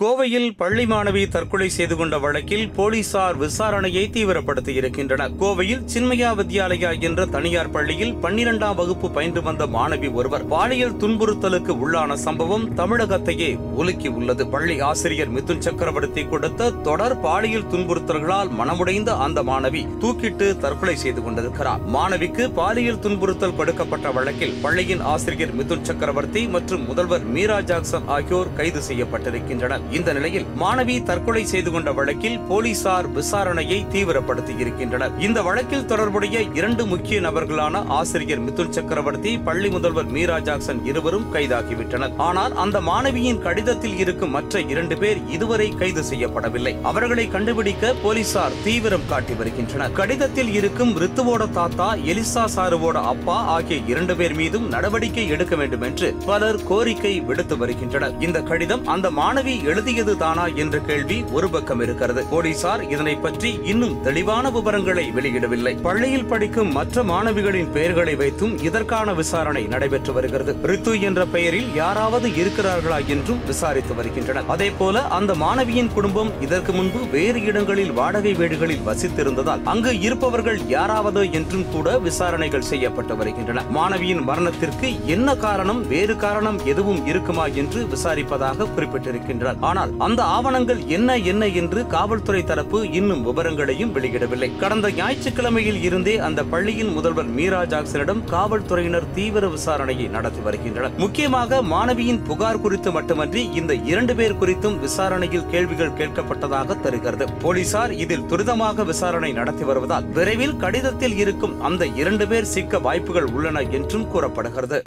கோவையில் பள்ளி மாணவி தற்கொலை செய்து கொண்ட வழக்கில் போலீசார் விசாரணையை தீவிரப்படுத்தி இருக்கின்றனர் கோவையில் சின்மயா வித்யாலயா என்ற தனியார் பள்ளியில் பன்னிரெண்டாம் வகுப்பு பயின்று வந்த மாணவி ஒருவர் பாலியல் துன்புறுத்தலுக்கு உள்ளான சம்பவம் தமிழகத்தையே உலுக்கி உள்ளது. பள்ளி ஆசிரியர் மிதுன் சக்கரவர்த்தி கொடுத்த தொடர் பாலியல் துன்புறுத்தல்களால் மனமுடைந்த அந்த மாணவி தூக்கிட்டு தற்கொலை செய்து கொண்டிருக்கிறார். மாணவிக்கு பாலியல் துன்புறுத்தல் கொடுக்கப்பட்ட வழக்கில் பள்ளியின் ஆசிரியர் மிதுன் சக்கரவர்த்தி மற்றும் முதல்வர் மீரா ஜாக்சன் ஆகியோர் கைது செய்யப்பட்டிருக்கின்றனர். இந்த நிலையில் மாணவி தற்கொலை செய்து கொண்ட வழக்கில் போலீசார் விசாரணையை தீவிரப்படுத்தி இருக்கின்றனர் இந்த வழக்கில் தொடர்புடைய இரண்டு முக்கிய நபர்களான ஆசிரியர் மிதுன் சக்கரவர்த்தி பள்ளி முதல்வர் மீரா ஜாக்சன் இருவரும் கைதாகிவிட்டனர். ஆனால் அந்த மாணவியின் கடிதத்தில் இருக்கும் மற்ற இரண்டு பேர் இதுவரை கைது செய்யப்படவில்லை. அவர்களை கண்டுபிடிக்க போலீசார் தீவிரம் காட்டி வருகின்றனர். கடிதத்தில் இருக்கும் ரித்துவோட தாத்தா எலிசா சாருவோட அப்பா ஆகிய இரண்டு பேர் மீதும் நடவடிக்கை எடுக்க வேண்டும் என்று பலர் கோரிக்கை விடுத்து வருகின்றனர். இந்த கடிதம் அந்த மாணவி எழுதியது தானா என்ற கேள்வி ஒரு பக்கம் இருக்கிறது. போலீசார் இதனை பற்றி இன்னும் தெளிவான விவரங்களை வெளியிடவில்லை. பள்ளியில் படிக்கும் மற்ற மாணவிகளின் பெயர்களை வைத்தும் இதற்கான விசாரணை நடைபெற்று வருகிறது. ரித்து என்ற பெயரில் யாராவது இருக்கிறார்களா என்றும் விசாரித்து வருகின்றனர். அதே போல அந்த மாணவியின் குடும்பம் இதற்கு முன்பு வேறு இடங்களில் வாடகை வீடுகளில் வசித்திருந்ததால் அங்கு இருப்பவர்கள் யாராவது என்றும் கூட விசாரணைகள் செய்யப்பட்டு வருகின்றன. மாணவியின் மரணத்திற்கு என்ன காரணம் வேறு காரணம் எதுவும் இருக்குமா என்று விசாரிப்பதாக குறிப்பிட்டிருக்கின்றார். ஆனால் அந்த ஆவணங்கள் என்ன என்ன என்று காவல்துறை தரப்பு இன்னும் விவரங்களையும் வெளியிடவில்லை. கடந்த ஞாயிற்றுக்கிழமையில் இருந்தே அந்த பள்ளியின் முதல்வர் மீரா ஜாக்சனிடம் காவல்துறையினர் தீவிர விசாரணையை நடத்தி வருகின்றனர். முக்கியமாக மாணவியின் புகார் குறித்து மட்டுமன்றி இந்த இரண்டு பேர் குறித்தும் விசாரணையில் கேள்விகள் கேட்கப்பட்டதாக தெரிகிறது. போலீசார் இதில் துரிதமாக விசாரணை நடத்தி வருவதால் விரைவில் கடிதத்தில் இருக்கும் அந்த இரண்டு பேர் சிக்க வாய்ப்புகள் உள்ளன என்றும் கூறப்படுகிறது.